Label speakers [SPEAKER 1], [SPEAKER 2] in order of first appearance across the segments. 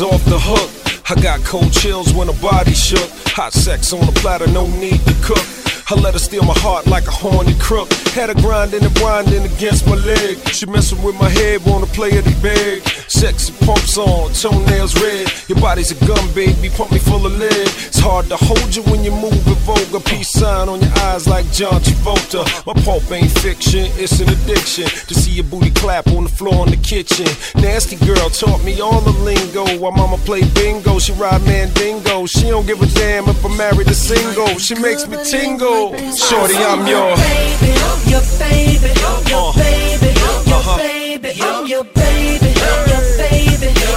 [SPEAKER 1] was off the hook. I got cold chills when her body shook. Hot sex on the platter, no need to cook. I let her steal my heart like a horny crook. Had her grinding and grinding against my leg. She messing with my head, wanna play it big. Sexy pumps on, toenails red. Your body's a gun, baby, pump me full of lead. It's hard to hold you when you move in vulgar. Peace sign on your eyes like John Travolta. My pulp ain't fiction, it's an addiction. To see your booty clap on the floor in the kitchen. Nasty girl taught me all the lingo. While mama play bingo, she ride mandingo. She don't give a damn if I'm married or single. She makes me tingle. Shorty, I'm your
[SPEAKER 2] uh-huh. uh-huh. baby, your baby, your baby, your baby, your baby, your baby, your baby,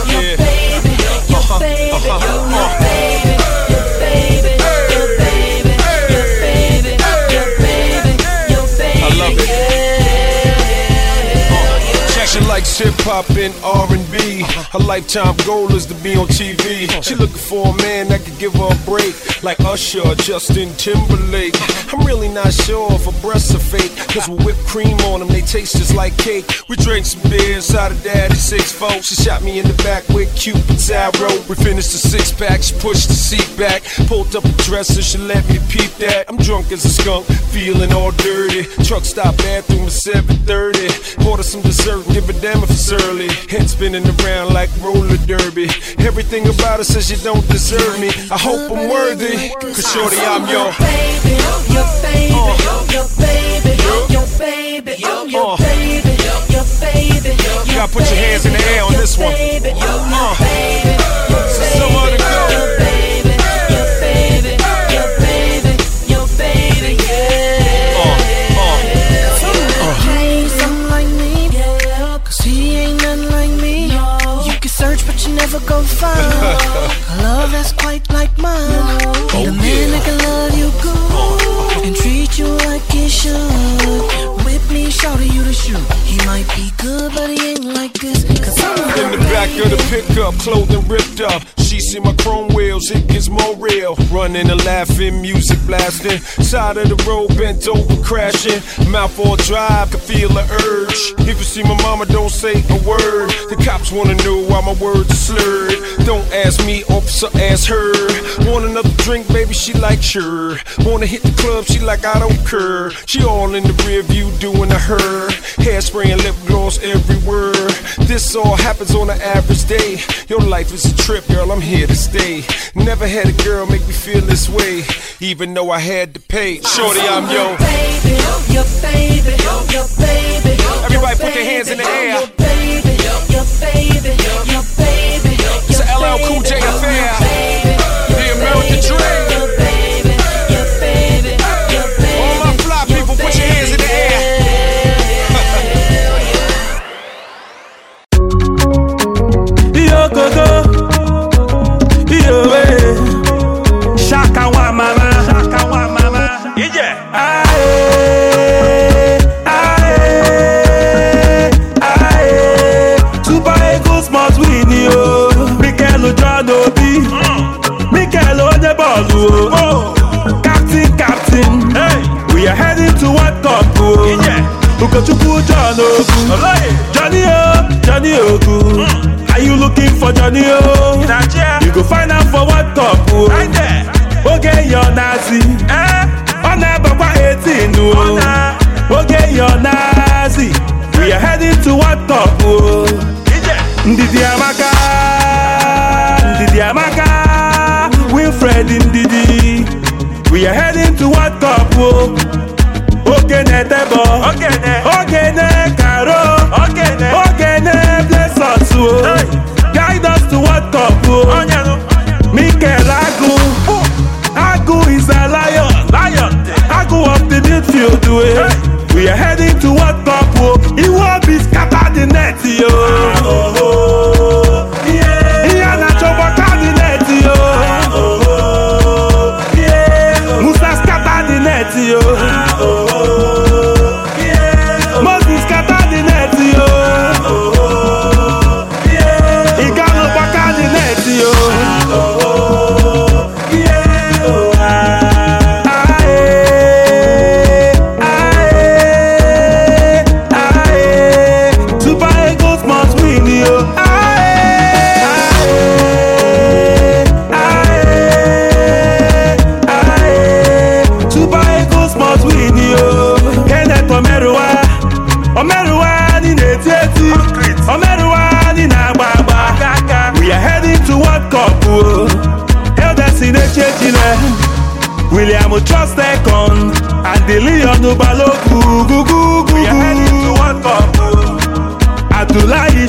[SPEAKER 2] your baby, your uh-huh. baby, uh-huh. your uh-huh. baby,
[SPEAKER 1] likes hip hop and R&B. Her lifetime goal is to be on TV. She looking for a man that could give her a break, like Usher or Justin Timberlake. I'm really not sure if her breasts are fake, cause with whipped cream on them, they taste just like cake. We drank some beer inside of daddy's six fold. She shot me in the back with Cupid's arrow. We finished the six pack, she pushed the seat back, pulled up a dresser, she let me peep that. I'm drunk as a skunk, feeling all dirty. Truck stop bathroom at 7:30. Order some dessert, give it damn if it's early. Head spinning around like roller derby. Everything about her says you don't deserve me. I hope I'm worthy, cause shorty, I'm your.
[SPEAKER 2] baby, your baby, your baby, your baby, your baby, your baby.
[SPEAKER 1] You gotta put your hands in the air on this one. Uh.
[SPEAKER 2] baby, your
[SPEAKER 1] Somewhere to
[SPEAKER 2] baby,
[SPEAKER 1] go.
[SPEAKER 3] Go find a love that's quite like mine. Need a oh, man that can love you good and treat you like he should. With me, shout at you to shoot. He might be good, but he ain't like this. Cause I'm
[SPEAKER 1] In the back of the pickup, clothing ripped up. She see my chrome wheels, it gets more real. Running and laughing, music blasting. Side of the road, bent over, crashing. Mouth all dry, can feel the urge. If you see my mama, don't say a word. The cops wanna know why my words are slurred. Don't ask me, officer, ask her. Want another drink, baby? She like sure. Wanna hit the club? She like I don't care. She all in the rear view doing a her. Hairspray and lip gloss everywhere. This all happens on an average day. Your life is a trip, girl. I'm here to stay. Never had a girl make me feel this way, even though I had to pay. Shorty, I'm yo.
[SPEAKER 2] baby, your baby, your baby.
[SPEAKER 1] Everybody put their hands in the air.
[SPEAKER 2] Your baby, your baby, your baby.
[SPEAKER 1] It's a LL Cool J affair.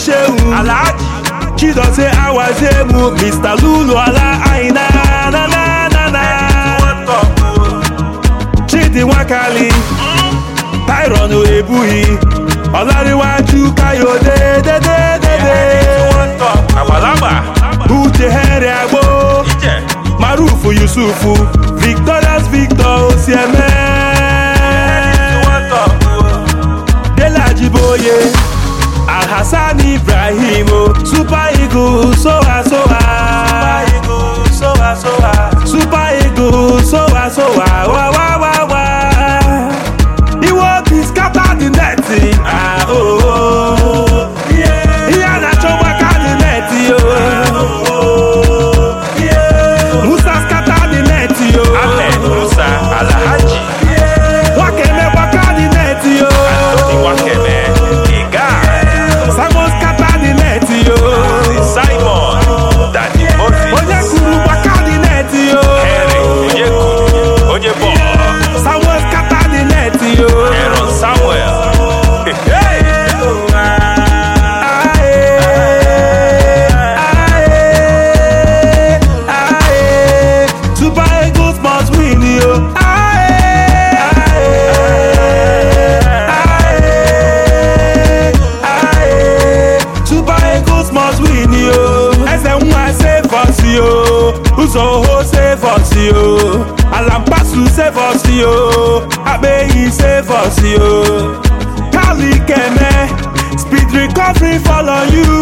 [SPEAKER 4] shehu
[SPEAKER 5] alhaji.
[SPEAKER 4] Chidose awazemu mr lulu ala aina na na na na. Chidi nwakali tyron ebughi ọlárìnwájú káyọ̀dé
[SPEAKER 5] dédédédé àgbàlagbà.
[SPEAKER 4] Uche henry agbo. Maruf yusuf. Victorious victor osieme délé ajiboye. Hassan Ibrahim o Super wa
[SPEAKER 5] so wa,
[SPEAKER 4] Super ego, so wa so wa, Super Eagles sowa sowa wa wa wa. Must win, yo. Ẹsẹ̀ ń wá save us, yo. Uzoho save us, yo. Alampasu save us, yo. Abeyi save us, yo. Kali Keme, speed recovery fall on you.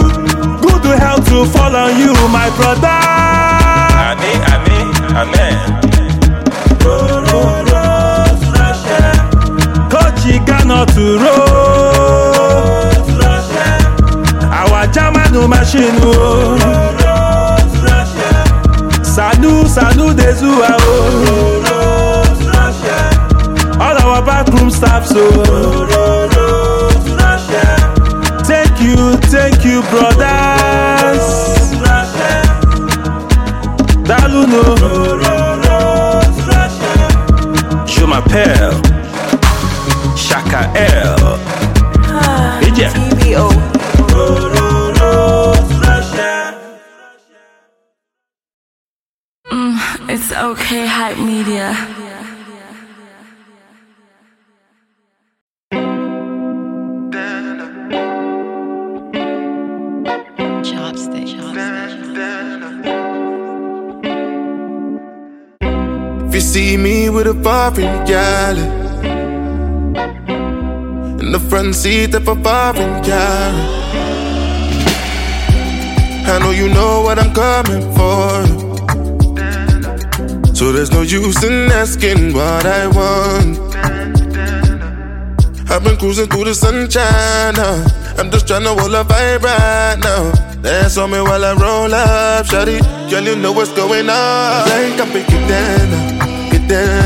[SPEAKER 4] Good to help to fall on you, my brother.
[SPEAKER 5] Amen. Amen. Amen.
[SPEAKER 4] Coach Ghana to roll. Machine, oh. Sanu, Sanu Dezua, ah, oh. All our backroom staff, so. Thank you, thank you, brothers. Daluno. Je m'appelle Shaka L.
[SPEAKER 6] Ah. Ije. With a foreign gal in the front seat of a foreign car, I know you know what I'm coming for. So there's no use in asking what I want. I've been cruising through the sunshine now. I'm just tryna hold a vibe right now. Dance on me while I roll up, shawty. Girl, you know what's going on. Like I'm get down uh.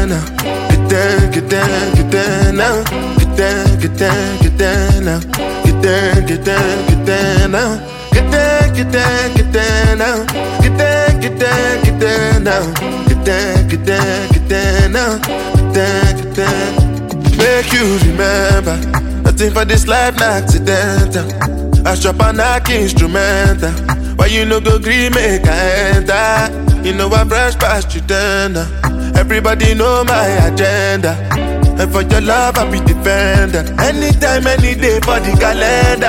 [SPEAKER 6] Now, get down now, get down, get down, now, get down, get down, get down now, get down, get down, get down now. Get down, get down, get down now. Get down, get down, get down now. Get down, get down, get down now. Get down, get down. Make you remember, nothing for this life not accidental. I strap a knock instrumental. Why you no go green make I enter? You know I brush past you then. Everybody know my agenda. And for your love, I be defender. Anytime, any day for the calendar.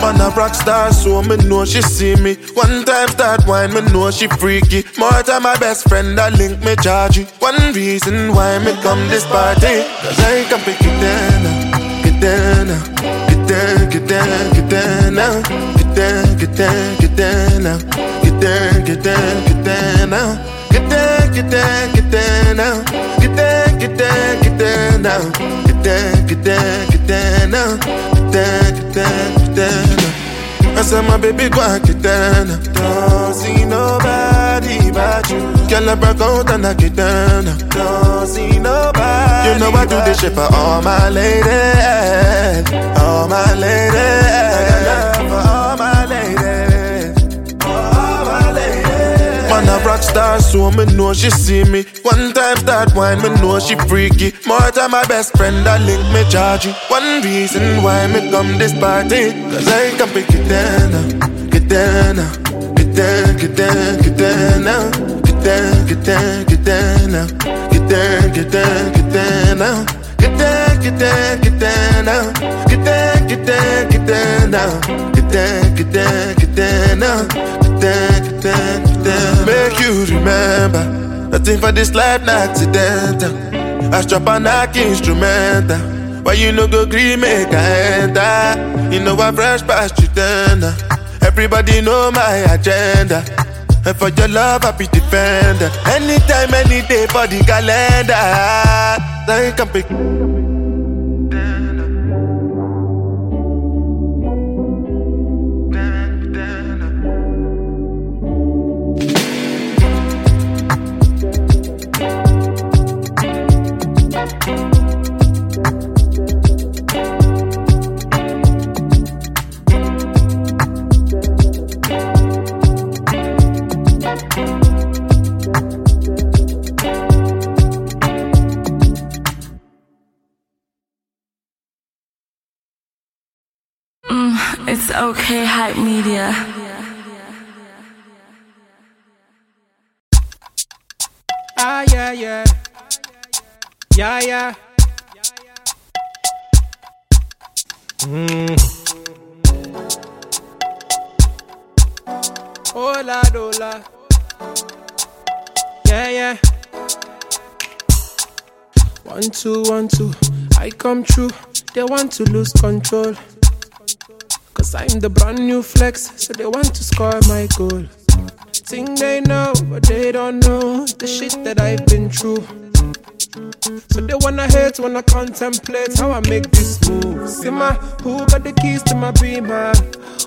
[SPEAKER 6] Man, a rock star, so me know she see me. One time start wine, me know she freaky. More time, my best friend, I link me charge. One reason why me come this party. Cause I can pick it now. get down, get down, get down, get down. Get down, get get down. Get down, get down, get. Get down, get down, get. Get get get now. Get down, get down, get down now. Get there, get there, get there now. Get there, get there, get there now. I said my baby go and get down now. Don't see nobody but you. Girl, I broke out and I get down now. Don't see nobody. You know I do this shit for all my ladies, all my ladies. I got love for all my ladies. Rock star, so me know she see me. One time start wine, me know she freaky. More time my best friend, I link me charge you. One reason why me come this party, cause I can pick it down, get down, get down, get down, get down. Get down, get down, get down. Get down, get down, get down. Get down, get down, get down. Get down, get down, get down now. Get down, get down, get down now. Get down, get down, get down. Make you remember, nothing for this life not accidental. I strap a knock instrumental. Why you no go green make I enter? You know I fresh past you then. Everybody know my agenda. And for your love, I be defender. Anytime, any day for the calendar. I can pick.
[SPEAKER 2] Okay, hype media. Yeah, yeah, yeah, yeah, yeah, yeah.
[SPEAKER 7] Ah, yeah, yeah. Yeah, yeah. Mm. Hola, hola. Yeah, yeah. One, two, one, two. I come true. They want to lose control. Cause I'm the brand new flex, so they want to score my goal. Think they know, but they don't know the shit that I've been through. So they wanna hate, wanna contemplate how I make this move. See my, who got the keys to my beamer?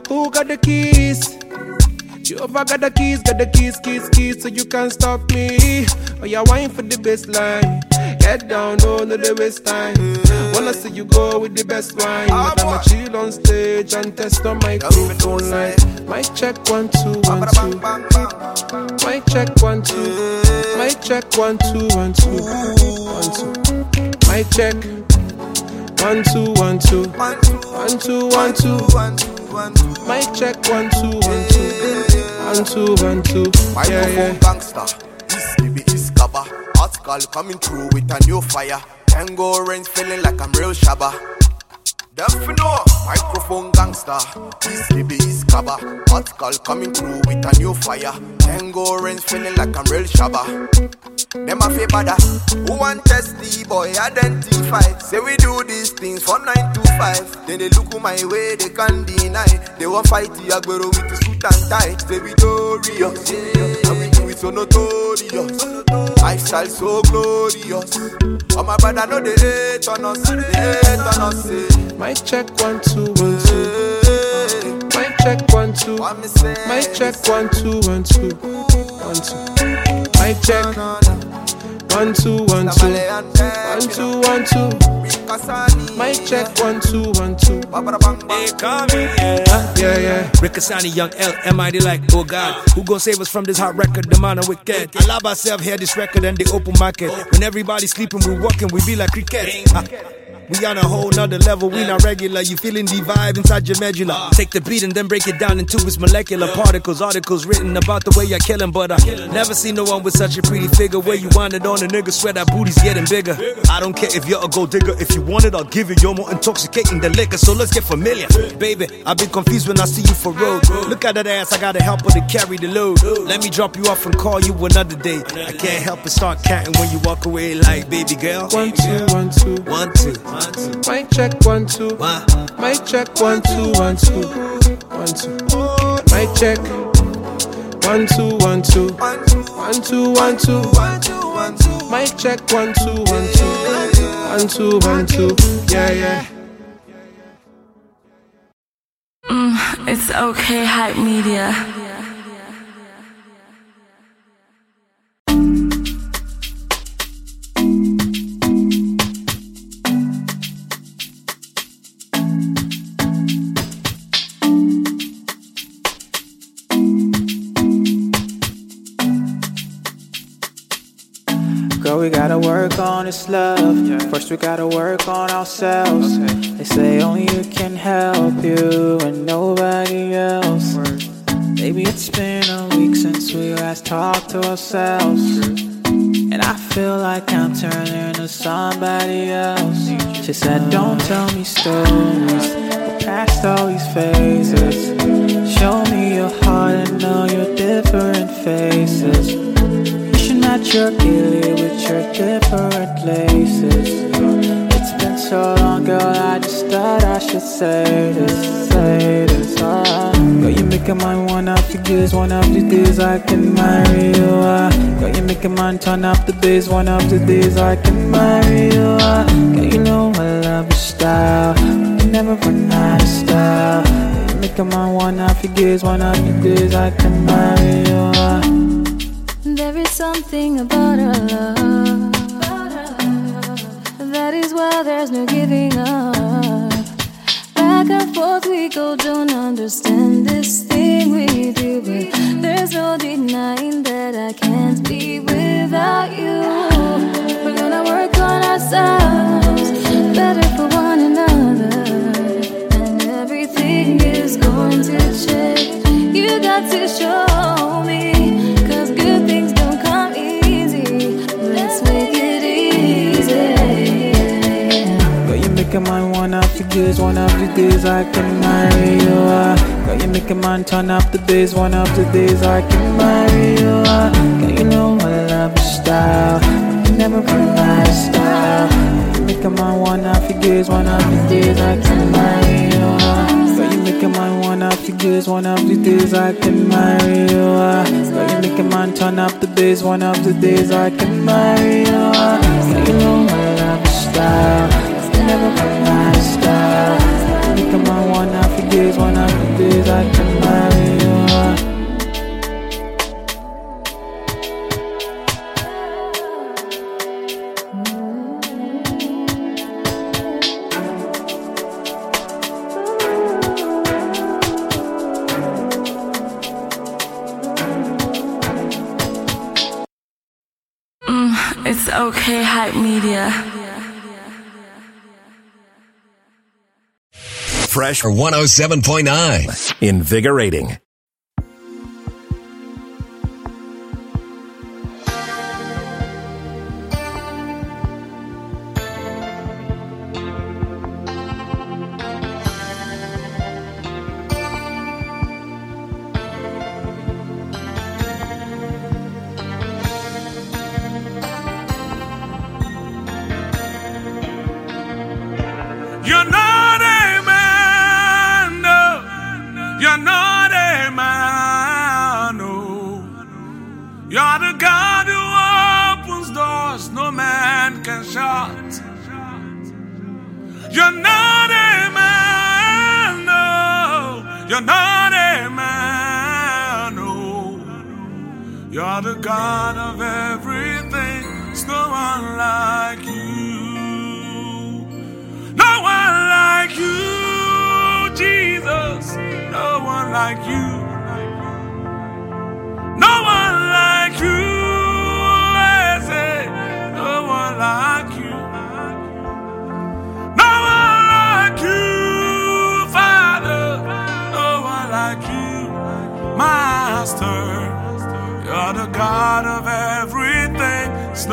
[SPEAKER 7] Who got the keys? You over got the keys, got the keys, keys, keys, so you can't stop me. Oh, yeah, wine for the baseline. Get down, no, the waste time. Wanna see you go with the best wine. But I'ma chill on stage and test on my microphone line. Mic check one, two, one, two. Mic check one, two. Mic check one, two, one, two. One, two. Mic check. One, two, one, two. One, two, one, two. Mic check one, two, one, two. One, two, one, two. Yeah,
[SPEAKER 8] Microphone
[SPEAKER 7] yeah.
[SPEAKER 8] gangster, this baby is cover. Article coming through with a new fire. Tango range feeling like I'm real shabba. Definitely, microphone gangster, this baby is cover. Article coming through with a new fire. Tango range feeling like I'm real shabba. Them a feel bada. Who want test the boy identify? Say we do these things for nine to five. Then they look my way, they can't deny. They want fight the Agbero with the suit and tie. Say we glorious, yeah. So notorious. Lifestyle so glorious. Oh my brother, know they hate on us, they hate on us. Say,
[SPEAKER 7] Mic check one, two, one, two.
[SPEAKER 8] hey,
[SPEAKER 7] Mic check one, two.
[SPEAKER 8] what me say?
[SPEAKER 7] Mic check one, two, one, two. One, two. Mic check one, two, one, two. One, two, one, two. Mic check one, two, one, two.
[SPEAKER 9] They call me, yeah.
[SPEAKER 7] Yeah, yeah.
[SPEAKER 9] Rickasani, young L, am they like, oh God, who gon' save us from this hot record? The man of wicked. I love ourselves here, this record and the open market. When everybody's sleeping, we walking, we be like cricket. Ah, We on a whole nother level, we not regular. You feeling the vibe inside your medulla. Take the beat and then break it down into its molecular particles. Articles written about the way I kill 'em, but I never seen no one with such a pretty figure. Where you want it on a nigga, swear that booty's getting bigger. I don't care if you're a gold digger, if you want it, I'll give it. You're more intoxicating than liquor, so let's get familiar. Baby, I've been confused when I see you for road. Look at that ass, I gotta help her to carry the load. Let me drop you off and call you another day. I can't help but start counting when you walk away like baby girl.
[SPEAKER 7] One, two. One, two,
[SPEAKER 9] one, two.
[SPEAKER 7] Mic check one, two. Mic check one, two, one, two. One, two. Mic check one, two, one, two. One, two, one, two. Mic check one, two, one, two. One, two, one, two. Yeah, yeah.
[SPEAKER 2] Mm, it's okay, hype media.
[SPEAKER 10] On this love. First, we gotta work on ourselves. They say only you can help you and nobody else. Maybe it's been a week since we last talked to ourselves. And I feel like I'm turning to somebody else. She said, Don't tell me stories. We're past all these phases. Show me your heart and all your different faces. Match your gilly with your different laces. It's been so long, girl, I just thought I should say this, say this. Ah. Girl, you making mine one of the days, one of the days I can marry you. Ah. Girl, you making mine turn up the bass, one of the days I can marry you. Ah. Girl, you know I love your style, you never run out of style. You making mine one of the days, one of the days I can marry you.
[SPEAKER 11] Something about our love. That is why there's no giving up. Back and forth we go, don't understand this thing we do. But there's no denying that I can't be without you. We're gonna work on ourselves,
[SPEAKER 10] making mine one of the days, one of the days I can marry you. Girl, you making mine turn up the bass, one of the days I can marry you. Girl, you know I love your style, you never out of style. You making mine one of the days, one of the days I can marry you. Ah. Girl, you making mine one of the days, one of the days I can marry you. Ah. Girl, you making mine turn up the bass, one of the days I can marry you. Girl, you know I love your style, never style. You making mine one the days, one the days I can marry you. Ah.
[SPEAKER 2] It's okay, hype media.
[SPEAKER 12] Fresh 107.9. Invigorating.
[SPEAKER 4] You're the God of everything. There's no one like you. No one like you, Jesus. No one like you. No one like you. I say, no one like you. No one like you, Father. No one like you, Master. You're the God of everything. There's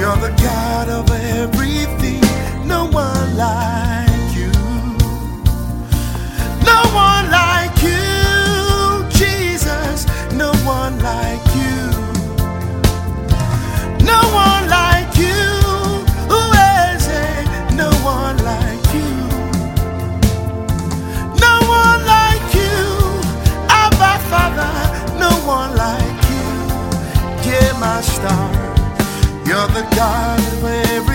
[SPEAKER 13] You're
[SPEAKER 14] the God of
[SPEAKER 15] You're the
[SPEAKER 16] God of every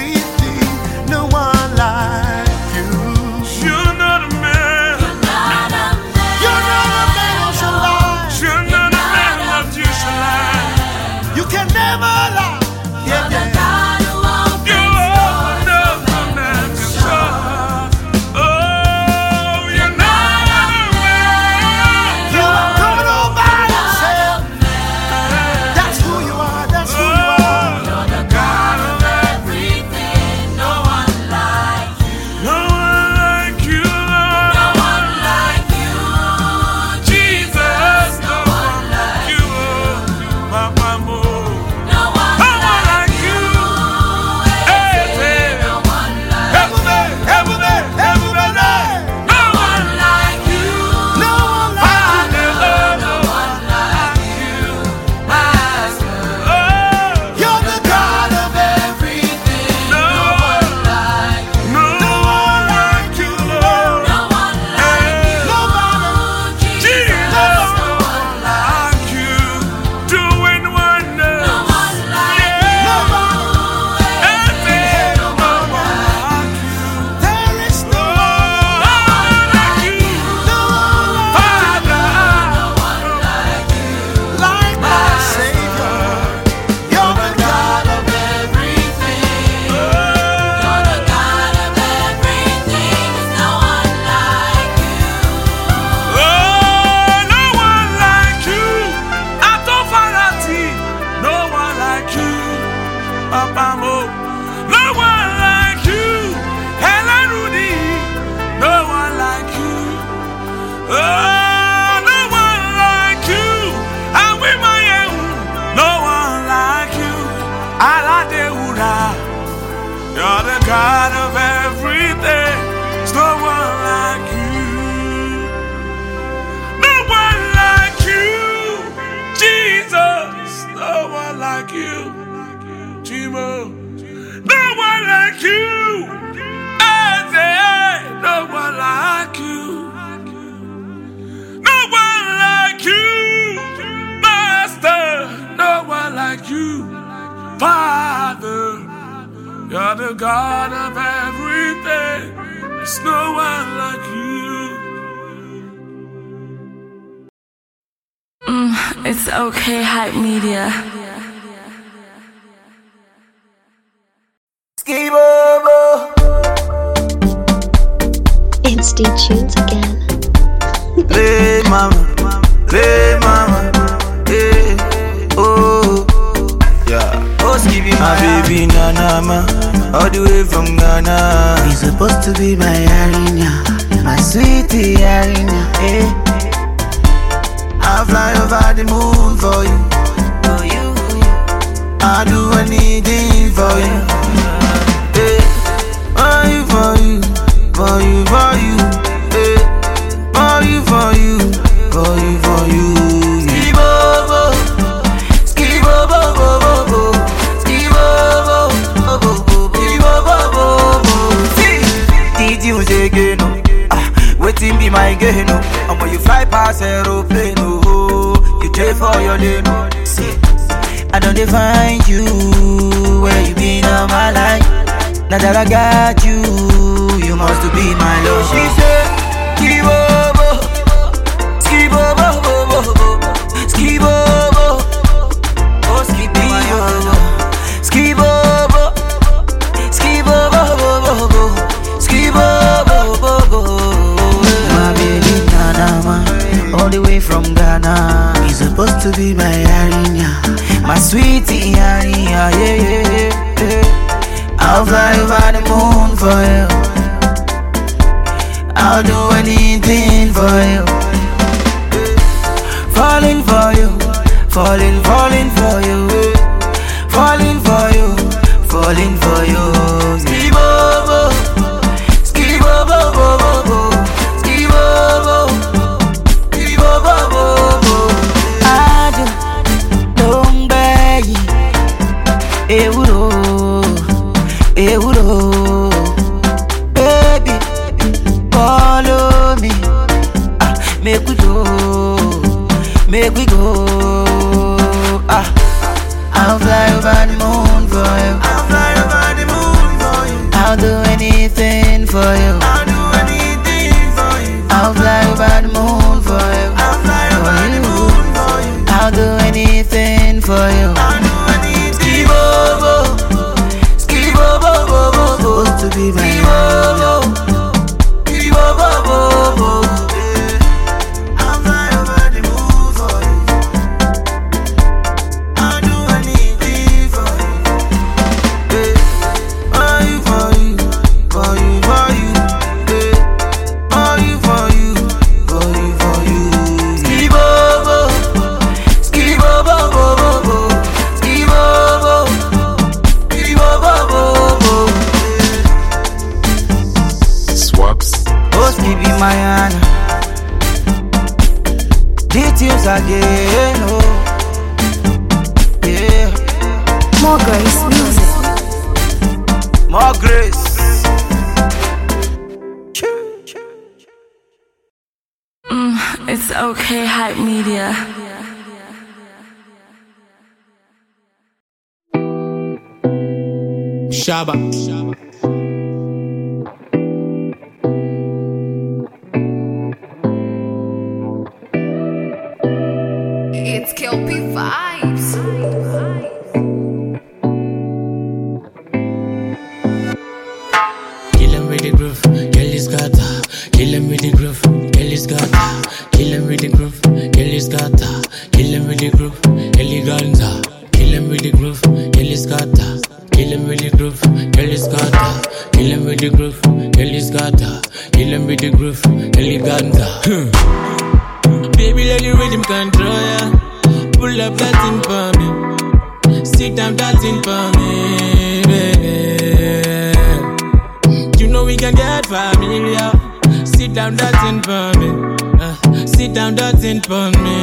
[SPEAKER 16] down, dancing for me. Uh, sit down, dancing for me.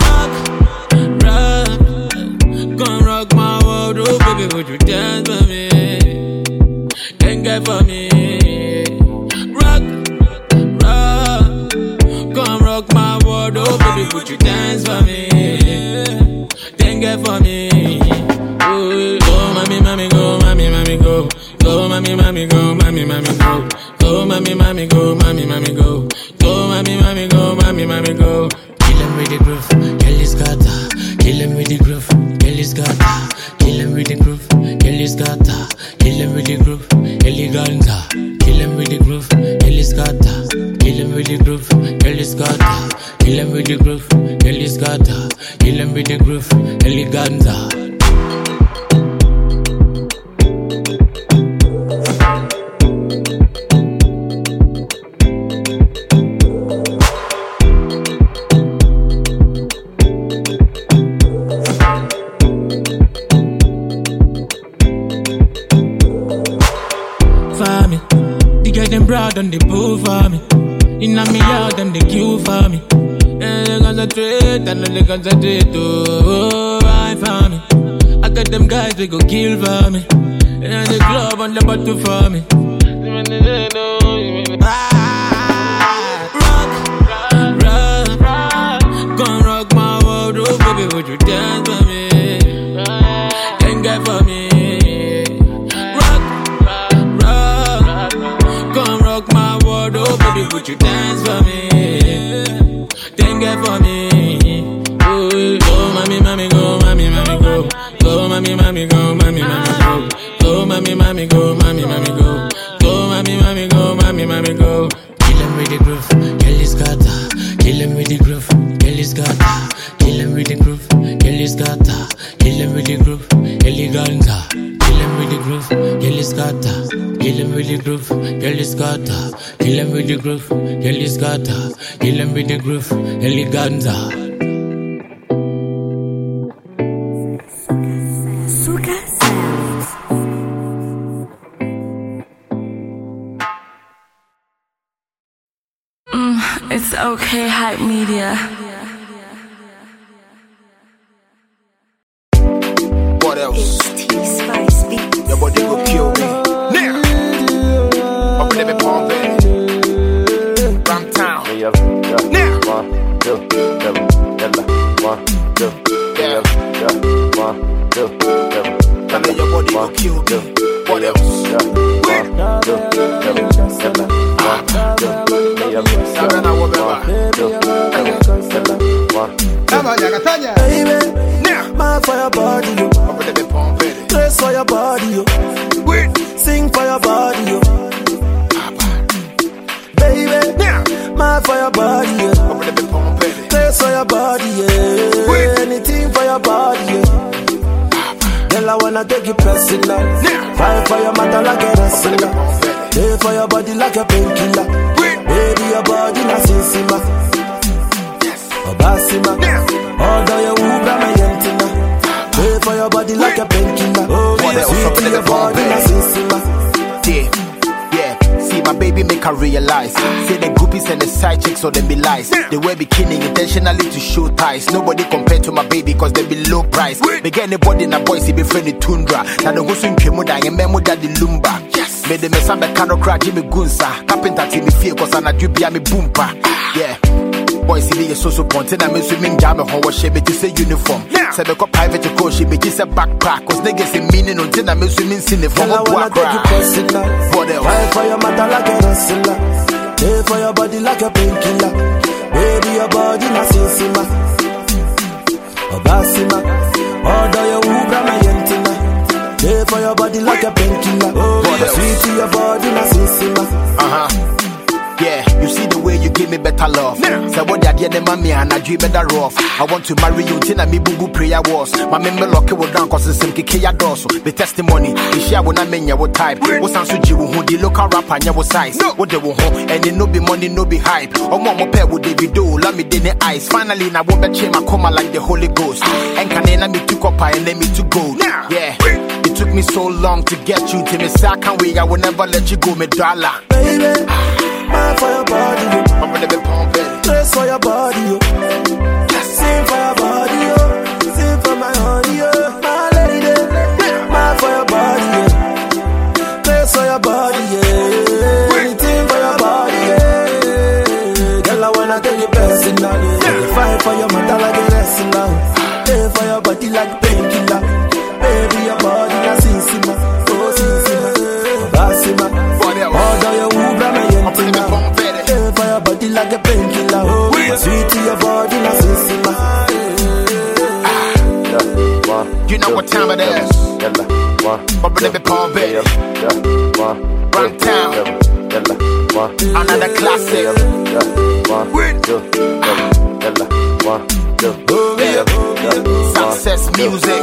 [SPEAKER 16] Rock, rock, come rock my world, oh baby, would you dance for me? Then get for me. Rock, rock, come rock my world, oh baby, would you dance for me? Then
[SPEAKER 17] get for me. Oh, mommy, mommy, go, mommy, mommy, go. Go, mommy, mommy, go, mommy, mommy, go. Go, mommy, mommy, go, mommy, mommy, go. Go, mommy, mommy, go, mommy, mommy, go. Kill him with the groove, Kelly Scatter. Kill him with the groove, Kelly Scatter. Kill him with the groove, Kelly Scatter. Kill him with the groove, Kelly Ganta. Kill him with the groove, Kelly Scatter. Kill him with the groove, Kelly Scatter. Kill him with the groove, Kelly Scatter. Kill him with the groove, Kelly Ganta. for girl them they pull for me. Inna me yard them they queue for me. And they concentrate and they concentrate oh, I for me. I got them guys they go kill for me. And the club on the bottle for me. Ah, would you dance for me? Groove, Kelly Scatter. Kill him with the groove, Kelly Ganta.
[SPEAKER 18] Your body.
[SPEAKER 1] Yeah, yeah.
[SPEAKER 18] See my baby make her realize. Say the groupies and the side chicks, so they be lies. They wear bikini intentionally to show ties. Nobody compared to my baby, cause they be low price. They get anybody in a boy, see be friendly tundra. Now the gosu in Kemuda, and memo the lumba. Yes. Made the mesamba cano crack Jimmy Gunsa. Carpenter team me fear, cause I'm a dubia me boompa. Ah. Yeah. Boys see me a so so ponte na me swimming jam me ho she be say uniform. Say be ko private coach be just a backpack cause niggas say meaning until na me swimming sin from
[SPEAKER 1] Girl, I
[SPEAKER 18] a
[SPEAKER 1] wanna take you personal.
[SPEAKER 18] Else?
[SPEAKER 1] Fight for your mother like a wrestler. Lay for your body like a painkiller. Baby, your body na sinsima. Obasima. Although you ubra my yentina. Lay for your body like a painkiller. Oh, sweet to your body na sinsima.
[SPEAKER 18] Uh huh. Yeah, you see the way you give me better love. Say what that yeah, mommy and I dream better off. I want to marry you till I me boo boo prayer was. My member lock it down cause it's some kiki ya doso. The testimony, the share when I mean what type. What's on suji who the local rapper and what size. What they will home and it no be money, no be hype. Oh mama pair with David do, let me the eyes. Finally, now what bet my coma like the Holy Ghost. And can I me to copper and let me to go. Yeah. It took me so long to get you to me, can't wait, I will never let you go, me dollar.
[SPEAKER 1] Baby, mad for your body, yo.
[SPEAKER 18] I'm gonna be pumping.
[SPEAKER 1] Dress for your body, yo. Sing for your body, yo. Sing for my honey, yo. My lady, mad for your body, yo. Dress for your body, yeah. Anything for your body, yeah. Girl, I wanna take you personal, yeah. Fight for your mother like a wrestler. Stay for your body
[SPEAKER 15] like body like a painkiller, oh. Sweet to your body na sinsima.
[SPEAKER 18] You know what time it is. But baby, Palm Bay. Run town. Another classic. Success music.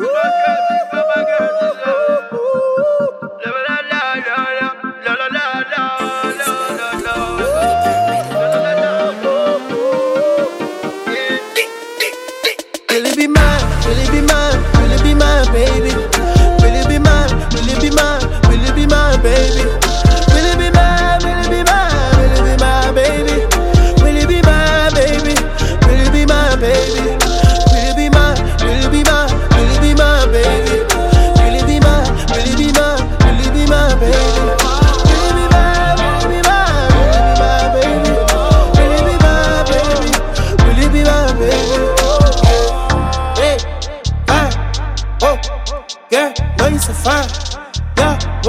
[SPEAKER 15] Woo.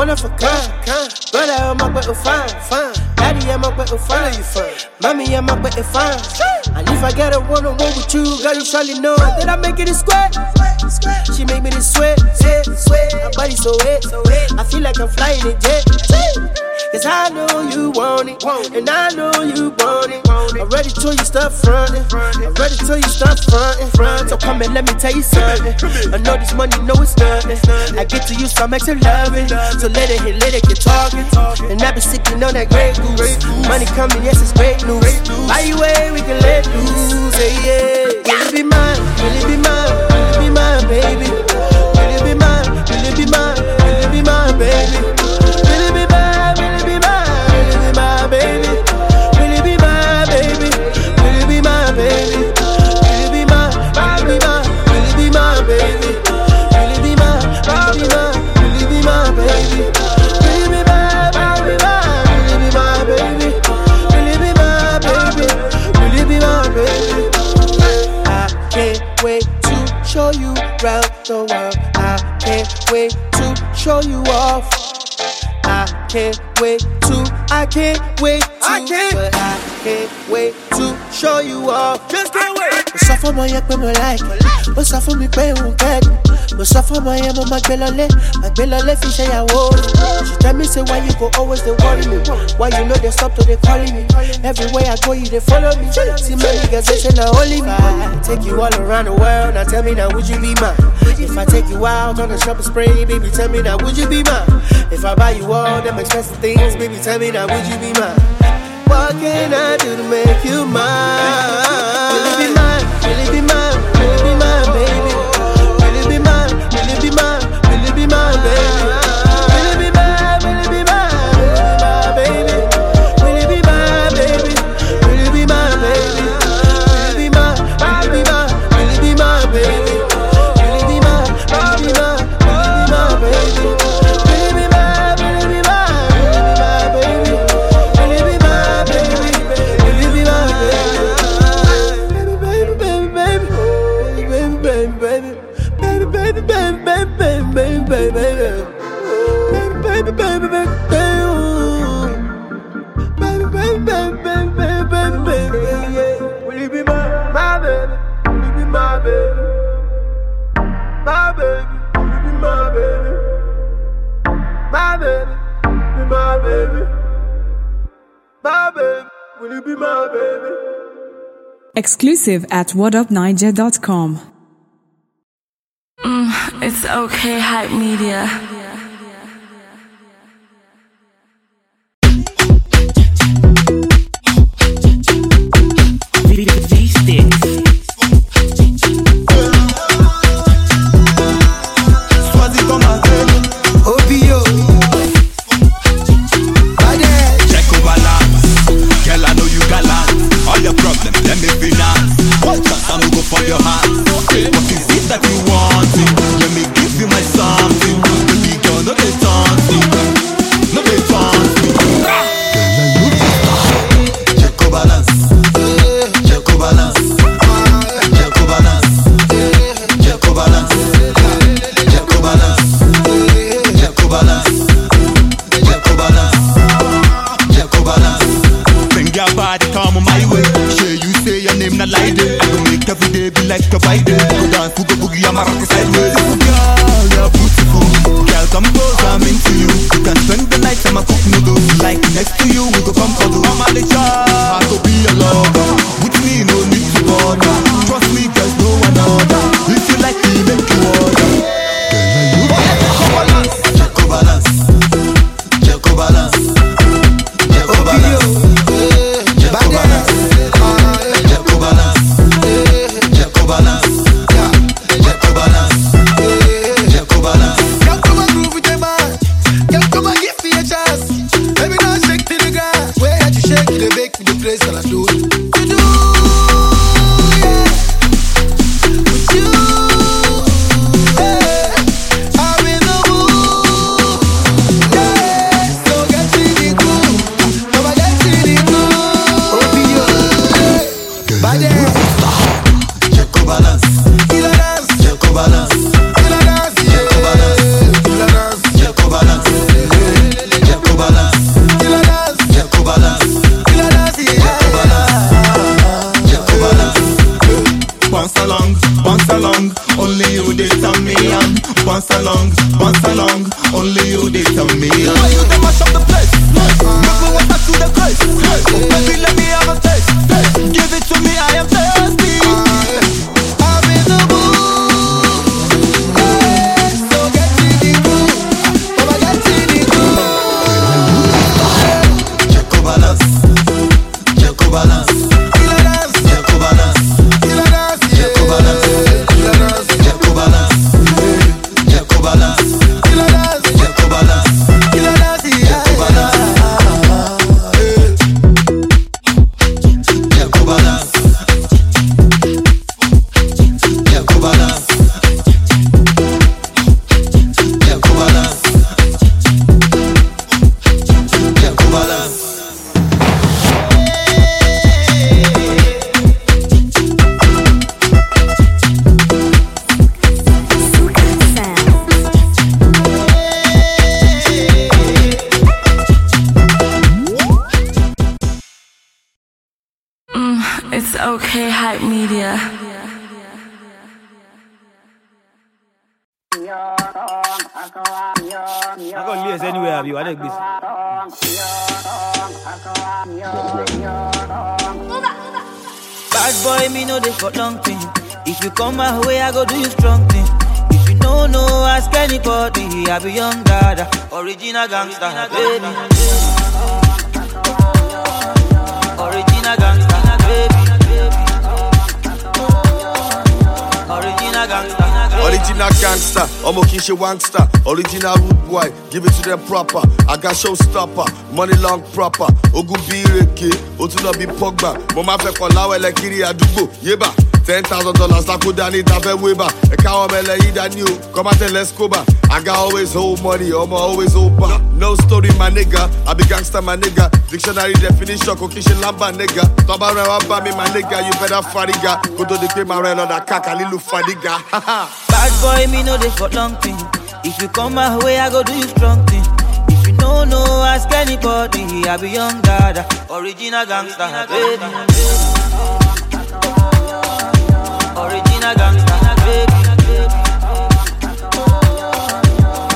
[SPEAKER 15] One of a kind. Brother, I'm up with a fine, fine. Daddy, I'm up with a fine, you fine. Mommy, I'm up with a fine. And if I get a one on one with you, girl, you surely know that I make it a square. She make me this sweat, sweat, sweat. My body so wet, so wet. I feel like I'm flying a jet. Cause I know you want it, and I know you want it. I'm ready to you start fronting. I'm ready to you start fronting. Front. So come and let me tell you something. I know this money, know it's nothing. I get to you some extra loving. So let it hit, let it get talking. And I be sipping on that great goose. Money coming, yes, it's great news. By the way, we can let loose. Hey, yeah. Will it be mine? Will it be mine? Will it be mine, baby? Show you off. I can't wait to, I can't wait to, I can't. but I can't wait to show you off. Just can't wait. Mo sọ fún ọmọ yẹn pé mo like. Mo sọ fún mi pé òun kẹ́dùn. Mo sọ fún ọmọ yẹn mo máa gbé lọlé. Máa gbé lọlé fi ṣe ìyàwó rẹ̀. She tell me say why you go always dey worry me. Why you no dey stop to dey calling me. Everywhere I go you dey follow me. See many girls say say na only me. I take you all around the world. Now tell me now would you be mine? If I take you out on a shopping spree, baby tell me now would you be mine? If I buy you all them expensive things, baby tell me now would you be mine? What can I do to make you mine?
[SPEAKER 19] Exclusive at whatupniger.com.
[SPEAKER 20] Mm, it's okay, hype media.
[SPEAKER 9] Take this.
[SPEAKER 21] Bad boy, me know they for long thing. If you come my way, I go do you strong thing. If you know, no, ask anybody. I be young dada, original gangster, baby. Original gangster, Original gangster,
[SPEAKER 22] ṣe wankster. Original root boy, give it to them proper. I got showstopper, money long proper. Ogun bí ìrèké, ó tún lọ bí pọ́gbà. Mo máa fẹ́ kàn láwọ̀ ẹlẹ́kiri àdúgbò, yébà. Ten thousand dollars I need a bed way back. A cow mele eat that new. Come out and let's go back. I got always hold money, I'm always open. No story, my nigga. I be gangster, my nigga. Dictionary definition, Kokishin Lamba, nigga. Toba about me, my nigga. You better fariga. Go to the game around on that cack, a little fadiga.
[SPEAKER 21] Bad boy, me know this for long thing. If you come my way, I go do you strong thing. If you don't know, ask anybody. I be young dada, original gangster. Original gangster, baby.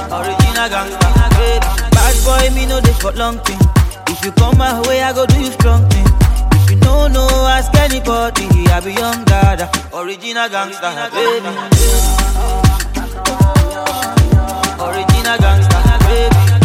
[SPEAKER 21] Original gangster, baby. Bad boy, me know they for long thing. If you come my way, I go do you strong thing. If you know, no, ask anybody. I be young dada, original gangster, baby. Original gangster, baby.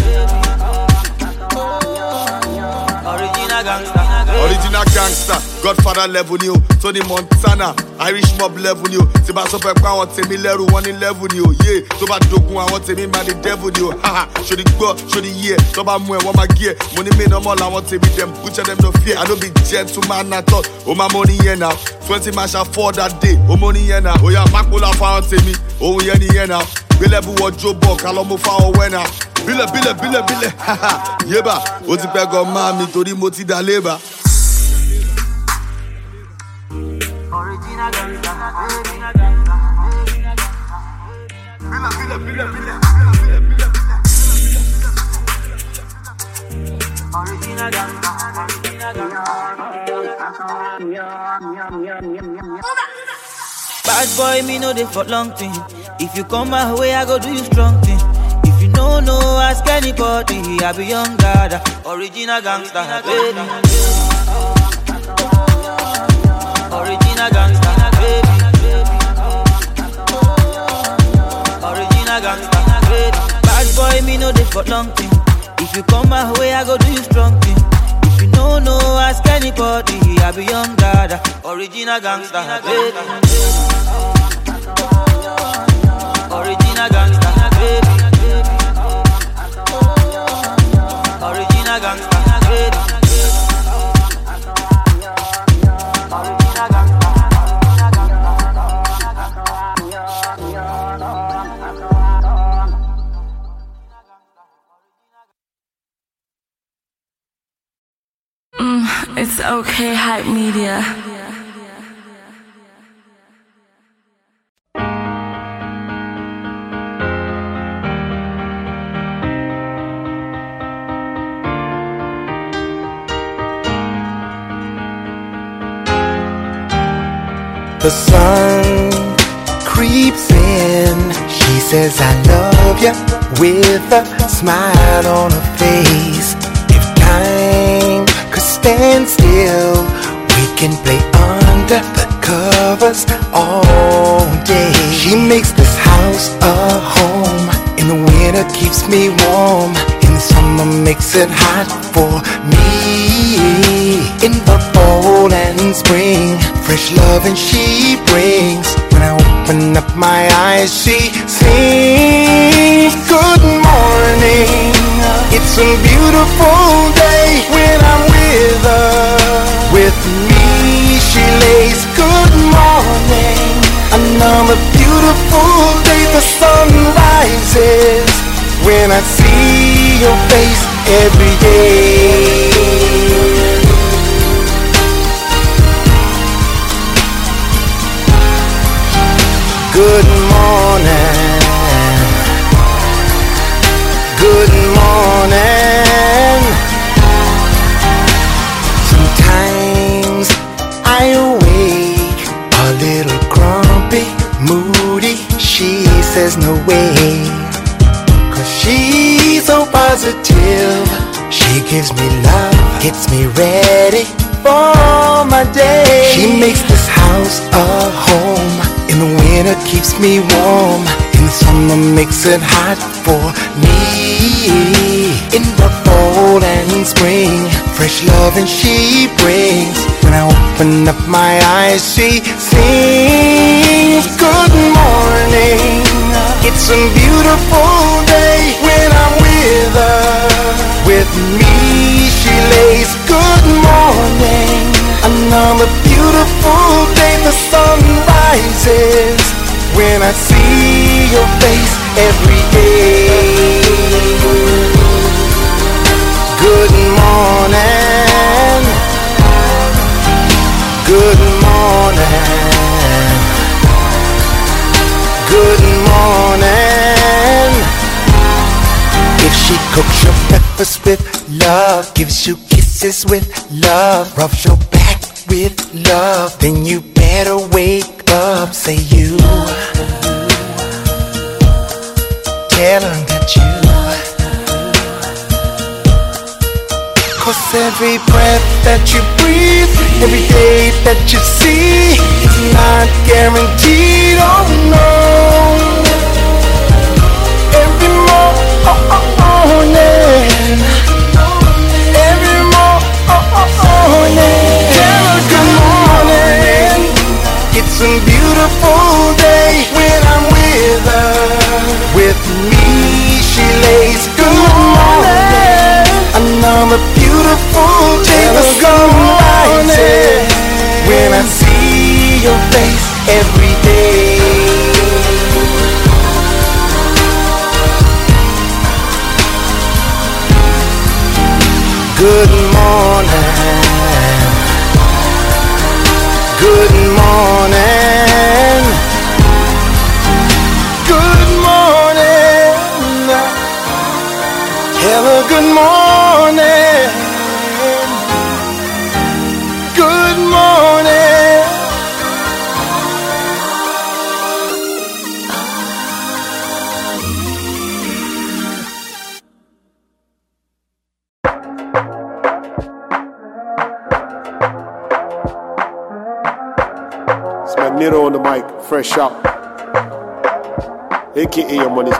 [SPEAKER 22] Original gangster, Godfather level ni o, Tony Montana, Irish mob level ni o, tí bá sọ fẹ́ pé àwọn tèmi lẹ́rù wọn ní level ni o, yé tó bá dogun àwọn tèmi máa ní devil ni o, haha, ṣòdì gbọ́, ṣòdì yé, tó bá mú ẹ wọ́n máa gé ẹ, mo ní mí nọ́mọ́ làwọn tèmi dem butcher dem no fear, I no be gentleman at all, o máa mọ níyẹn náà, twenty man ṣá for that day, o mọ níyẹn náà, ó yà mákòlá fáwọn tèmi, òun yẹn níyẹn náà, gbélébù wọ jó bọ̀ kálọ́ mo fáwọn wẹ́ náà. Bílẹ̀ bílẹ̀ bílẹ̀ bílẹ̀, yébà, ó ti pẹ́ gan máa mi torí mo ti dà lébà.
[SPEAKER 21] Original Bad boy, me know they for long thing. If you come my way, I go do you strong thing. If you don't know, ask anybody. I be young God, original gangster, baby. Original gangster, gangster. Bad boy, me know they for long thing. If you come my way, I go do you strong thing. If you know, no, ask anybody. I be young God, original gangster, baby. Original gangster,
[SPEAKER 2] Okay, hype media.
[SPEAKER 23] The sun creeps in. She says, I love you with a smile on her face. Stand still, we can play under the covers all day. She makes this house a home. In the winter, keeps me warm. In the summer, makes it hot for me. In the fall and spring, fresh love and she brings. When I open up my eyes, she sings. Good morning. It's a beautiful day when I'm with her. With me, she lays. Good morning. Another beautiful day. The sun rises when I see your face every day. Good Says no way. Cause she's so positive. She gives me love, gets me ready for my day. She makes this house a home. In the winter, keeps me warm. In the summer, makes it hot for me. In the fall and spring, fresh love and she brings. When I open up my eyes, she sings. Good morning. It's a beautiful day when I'm with her. With me, she lays. Good morning. Another beautiful day. The sun rises when I see your face every day. Good morning. Good morning. Good she cooks your breakfast with love, gives you kisses with love, rubs your back with love, then you better wake up. Say you. Tell her that you. Cause every breath that you breathe, every day that you see, is not guaranteed. Oh no. Every morning, oh, oh, oh. Good morning. It's a beautiful day when I'm with her. With me, she lays good morning. Another beautiful day, when I see your face every day.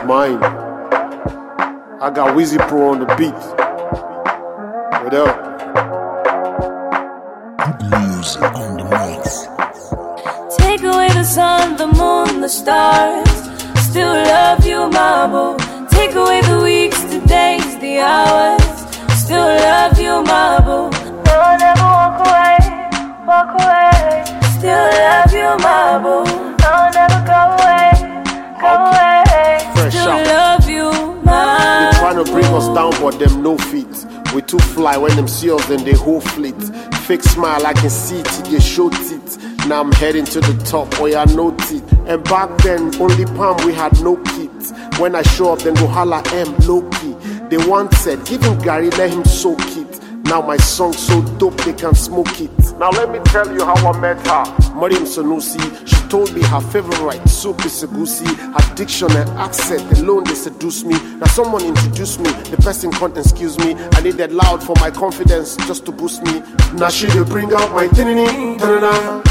[SPEAKER 24] Mine. I got WizzyPro on the beat. Fly when them see us, then they whole fleet. Fake smile, I can see it, they show teeth. Now I'm heading to the top, oh yeah, no teeth. And back then, only palm, we had no kit. When I show up, then go holla M, low key. They once said, give him Gary, let him soak it. Now my song so dope, they can smoke it. Now let me tell you how I met her. Mariam Sanusi, she told me her favorite soup is Segusi. Her diction and accent alone they seduce me. Now someone introduced me, the person can't excuse me. I need that loud for my confidence just to boost me. Now she dey bring out my tinini. Tana.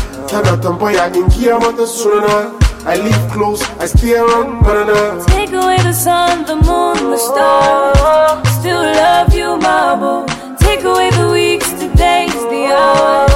[SPEAKER 24] I live close, I stay around banana.
[SPEAKER 2] Take away the sun, the moon, the stars. Still love you, marble. Take away the weeks, the days, the hours.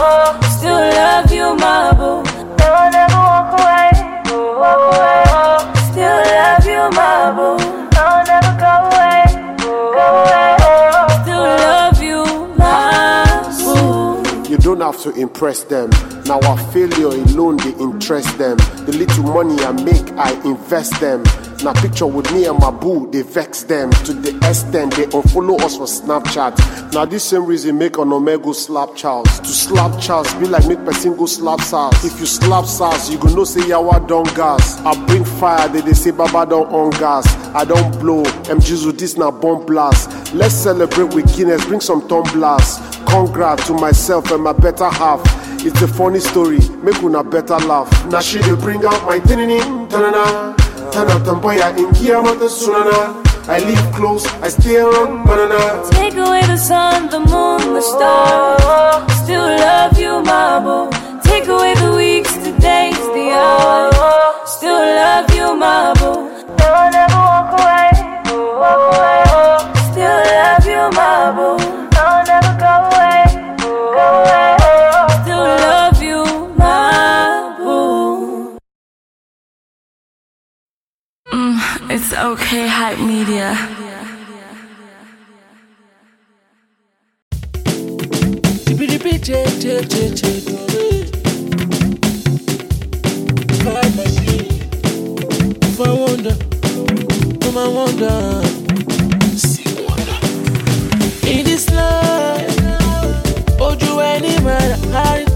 [SPEAKER 24] To impress them. Now our failure alone they interest them. The little money I make, I invest them. Now picture with me and my boo, they vex them to the extent they unfollow us for Snapchat. Now this same reason make an Omega slap Charles. To slap Charles be like make person go slap SARS. If you slap SARS, you go know say yawa don gas. I bring fire, they, they say Baba don on gas. I don't blow, M Jizu this na bomb blast. Let's celebrate with Guinness, bring some tumblers. Congrats to myself and my better half. It's a funny story, make una better laugh. Now she dey bring out my tinini, tanana. Tana tamboya ingia mata sunana. I live close, I stay around banana.
[SPEAKER 2] Take away the sun, the moon, the stars. Still love you, boo. Take away the weeks, the days, the hours. Still love you, boo.
[SPEAKER 25] Okay, hype media.
[SPEAKER 15] If I wonder, oh my wonder, in this life, ojú ẹni máa rárí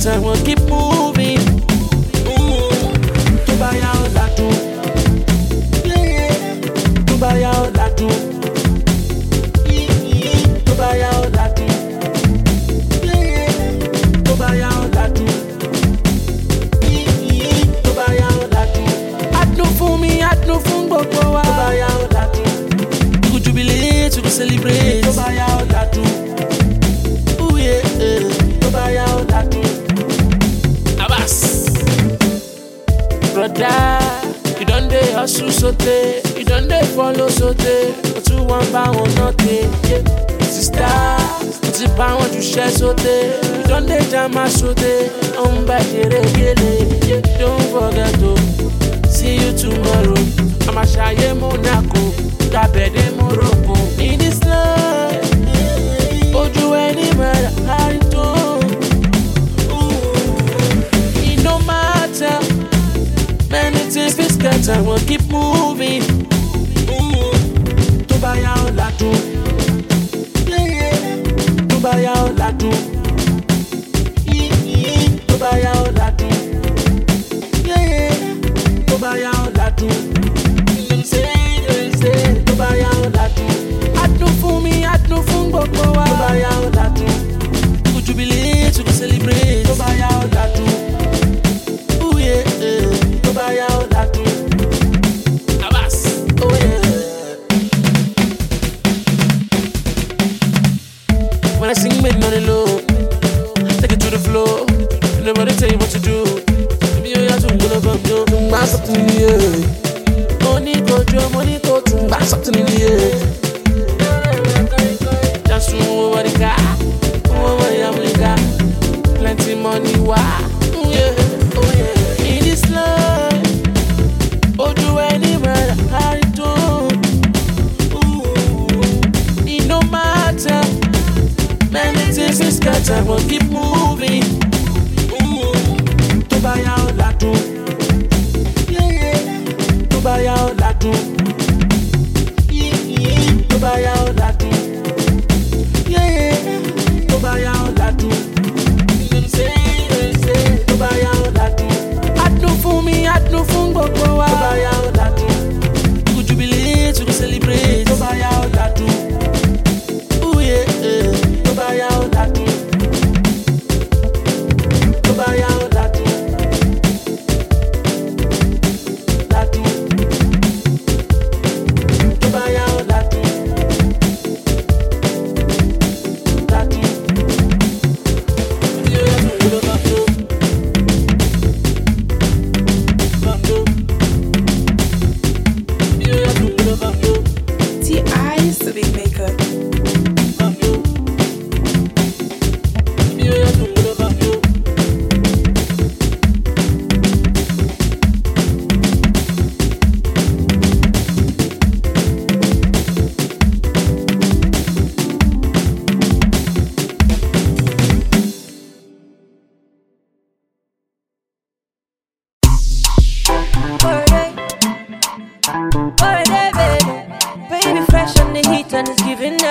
[SPEAKER 15] scatter, we'll keep moving. Brother, you don dey hustle sote, you don dey follow sote, o tún wọn bá wọn náà tè. Sista, o ti bá wọn jù ṣẹ́ sote, you don dey jama sote, ó ń bá ṣeré gélé. Don't forget to see you tomorrow, àmàṣàyé Monaco, dàbẹ̀dẹ̀ Morocco. In this life, ojú ẹni mẹ́ra kárí tó. Fit scatter, we'll keep moving. Tó bá yá ó ládùn. Tó bá yá ó ládùn. Tó bá yá ó ládùn. Tó bá yá ó ládùn. Tó bá yá ó ládùn. Adùn fún mi, adùn fún gbogbo wa. Tó bá yá ládùn. We go jubilate, we go celebrate. Tó bá yá ládùn.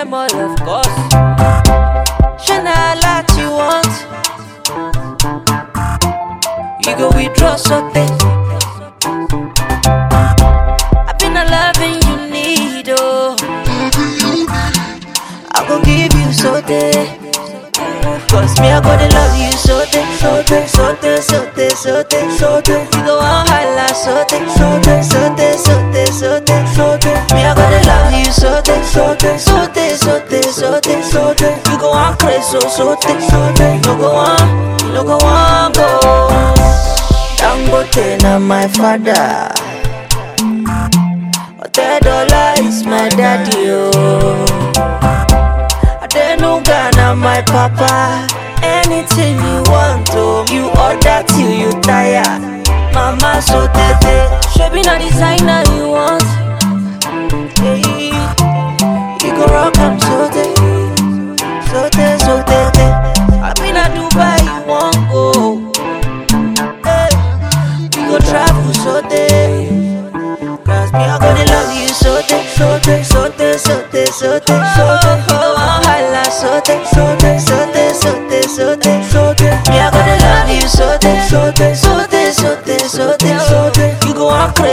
[SPEAKER 26] memory. so so thick, so thick. No go on, no go on, go. Dangote na my father.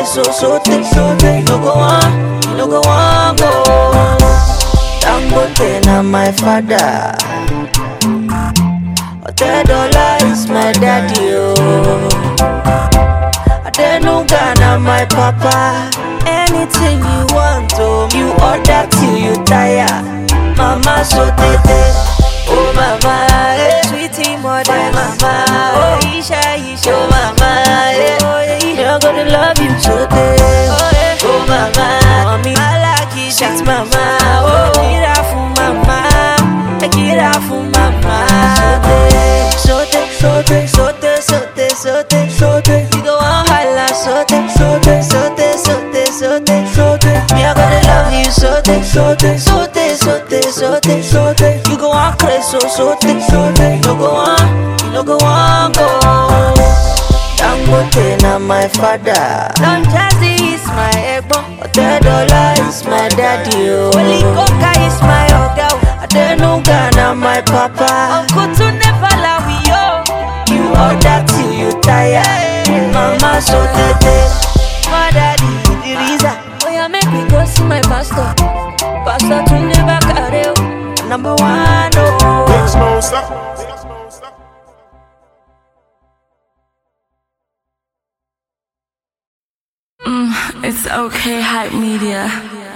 [SPEAKER 26] isusutin sutin Gagawa, ginagawa ko Dangote na my father. Ote dollar, is my daddy oh. Adenuga na my papa. Anything you want oh. You order till you tire. Mama so tete mama, eh. sweetie more than mama. Oh, Isha, Isha, oh mama, eh. oh yeah, I'm gonna love you today. Oh, yeah. oh mama, mommy, I like it, that's mama. Oh, get off, mama, eh, get off. sote, sote, sote, sote, sote. You go on crazy, so sote, sote. You no go on, you no go on go. Dangote na my father. Don Jazzy is my ebo. Otedola is my daddy. Oh. Wally Coca is my oga. Oh. Adenuga na my papa. Uncle to never love you. You order till you tire. Mama so tete. My daddy, the reason. Oh make me go see my pastor. Bakareo Number oh.
[SPEAKER 6] stop
[SPEAKER 20] mm, it's okay, hype media.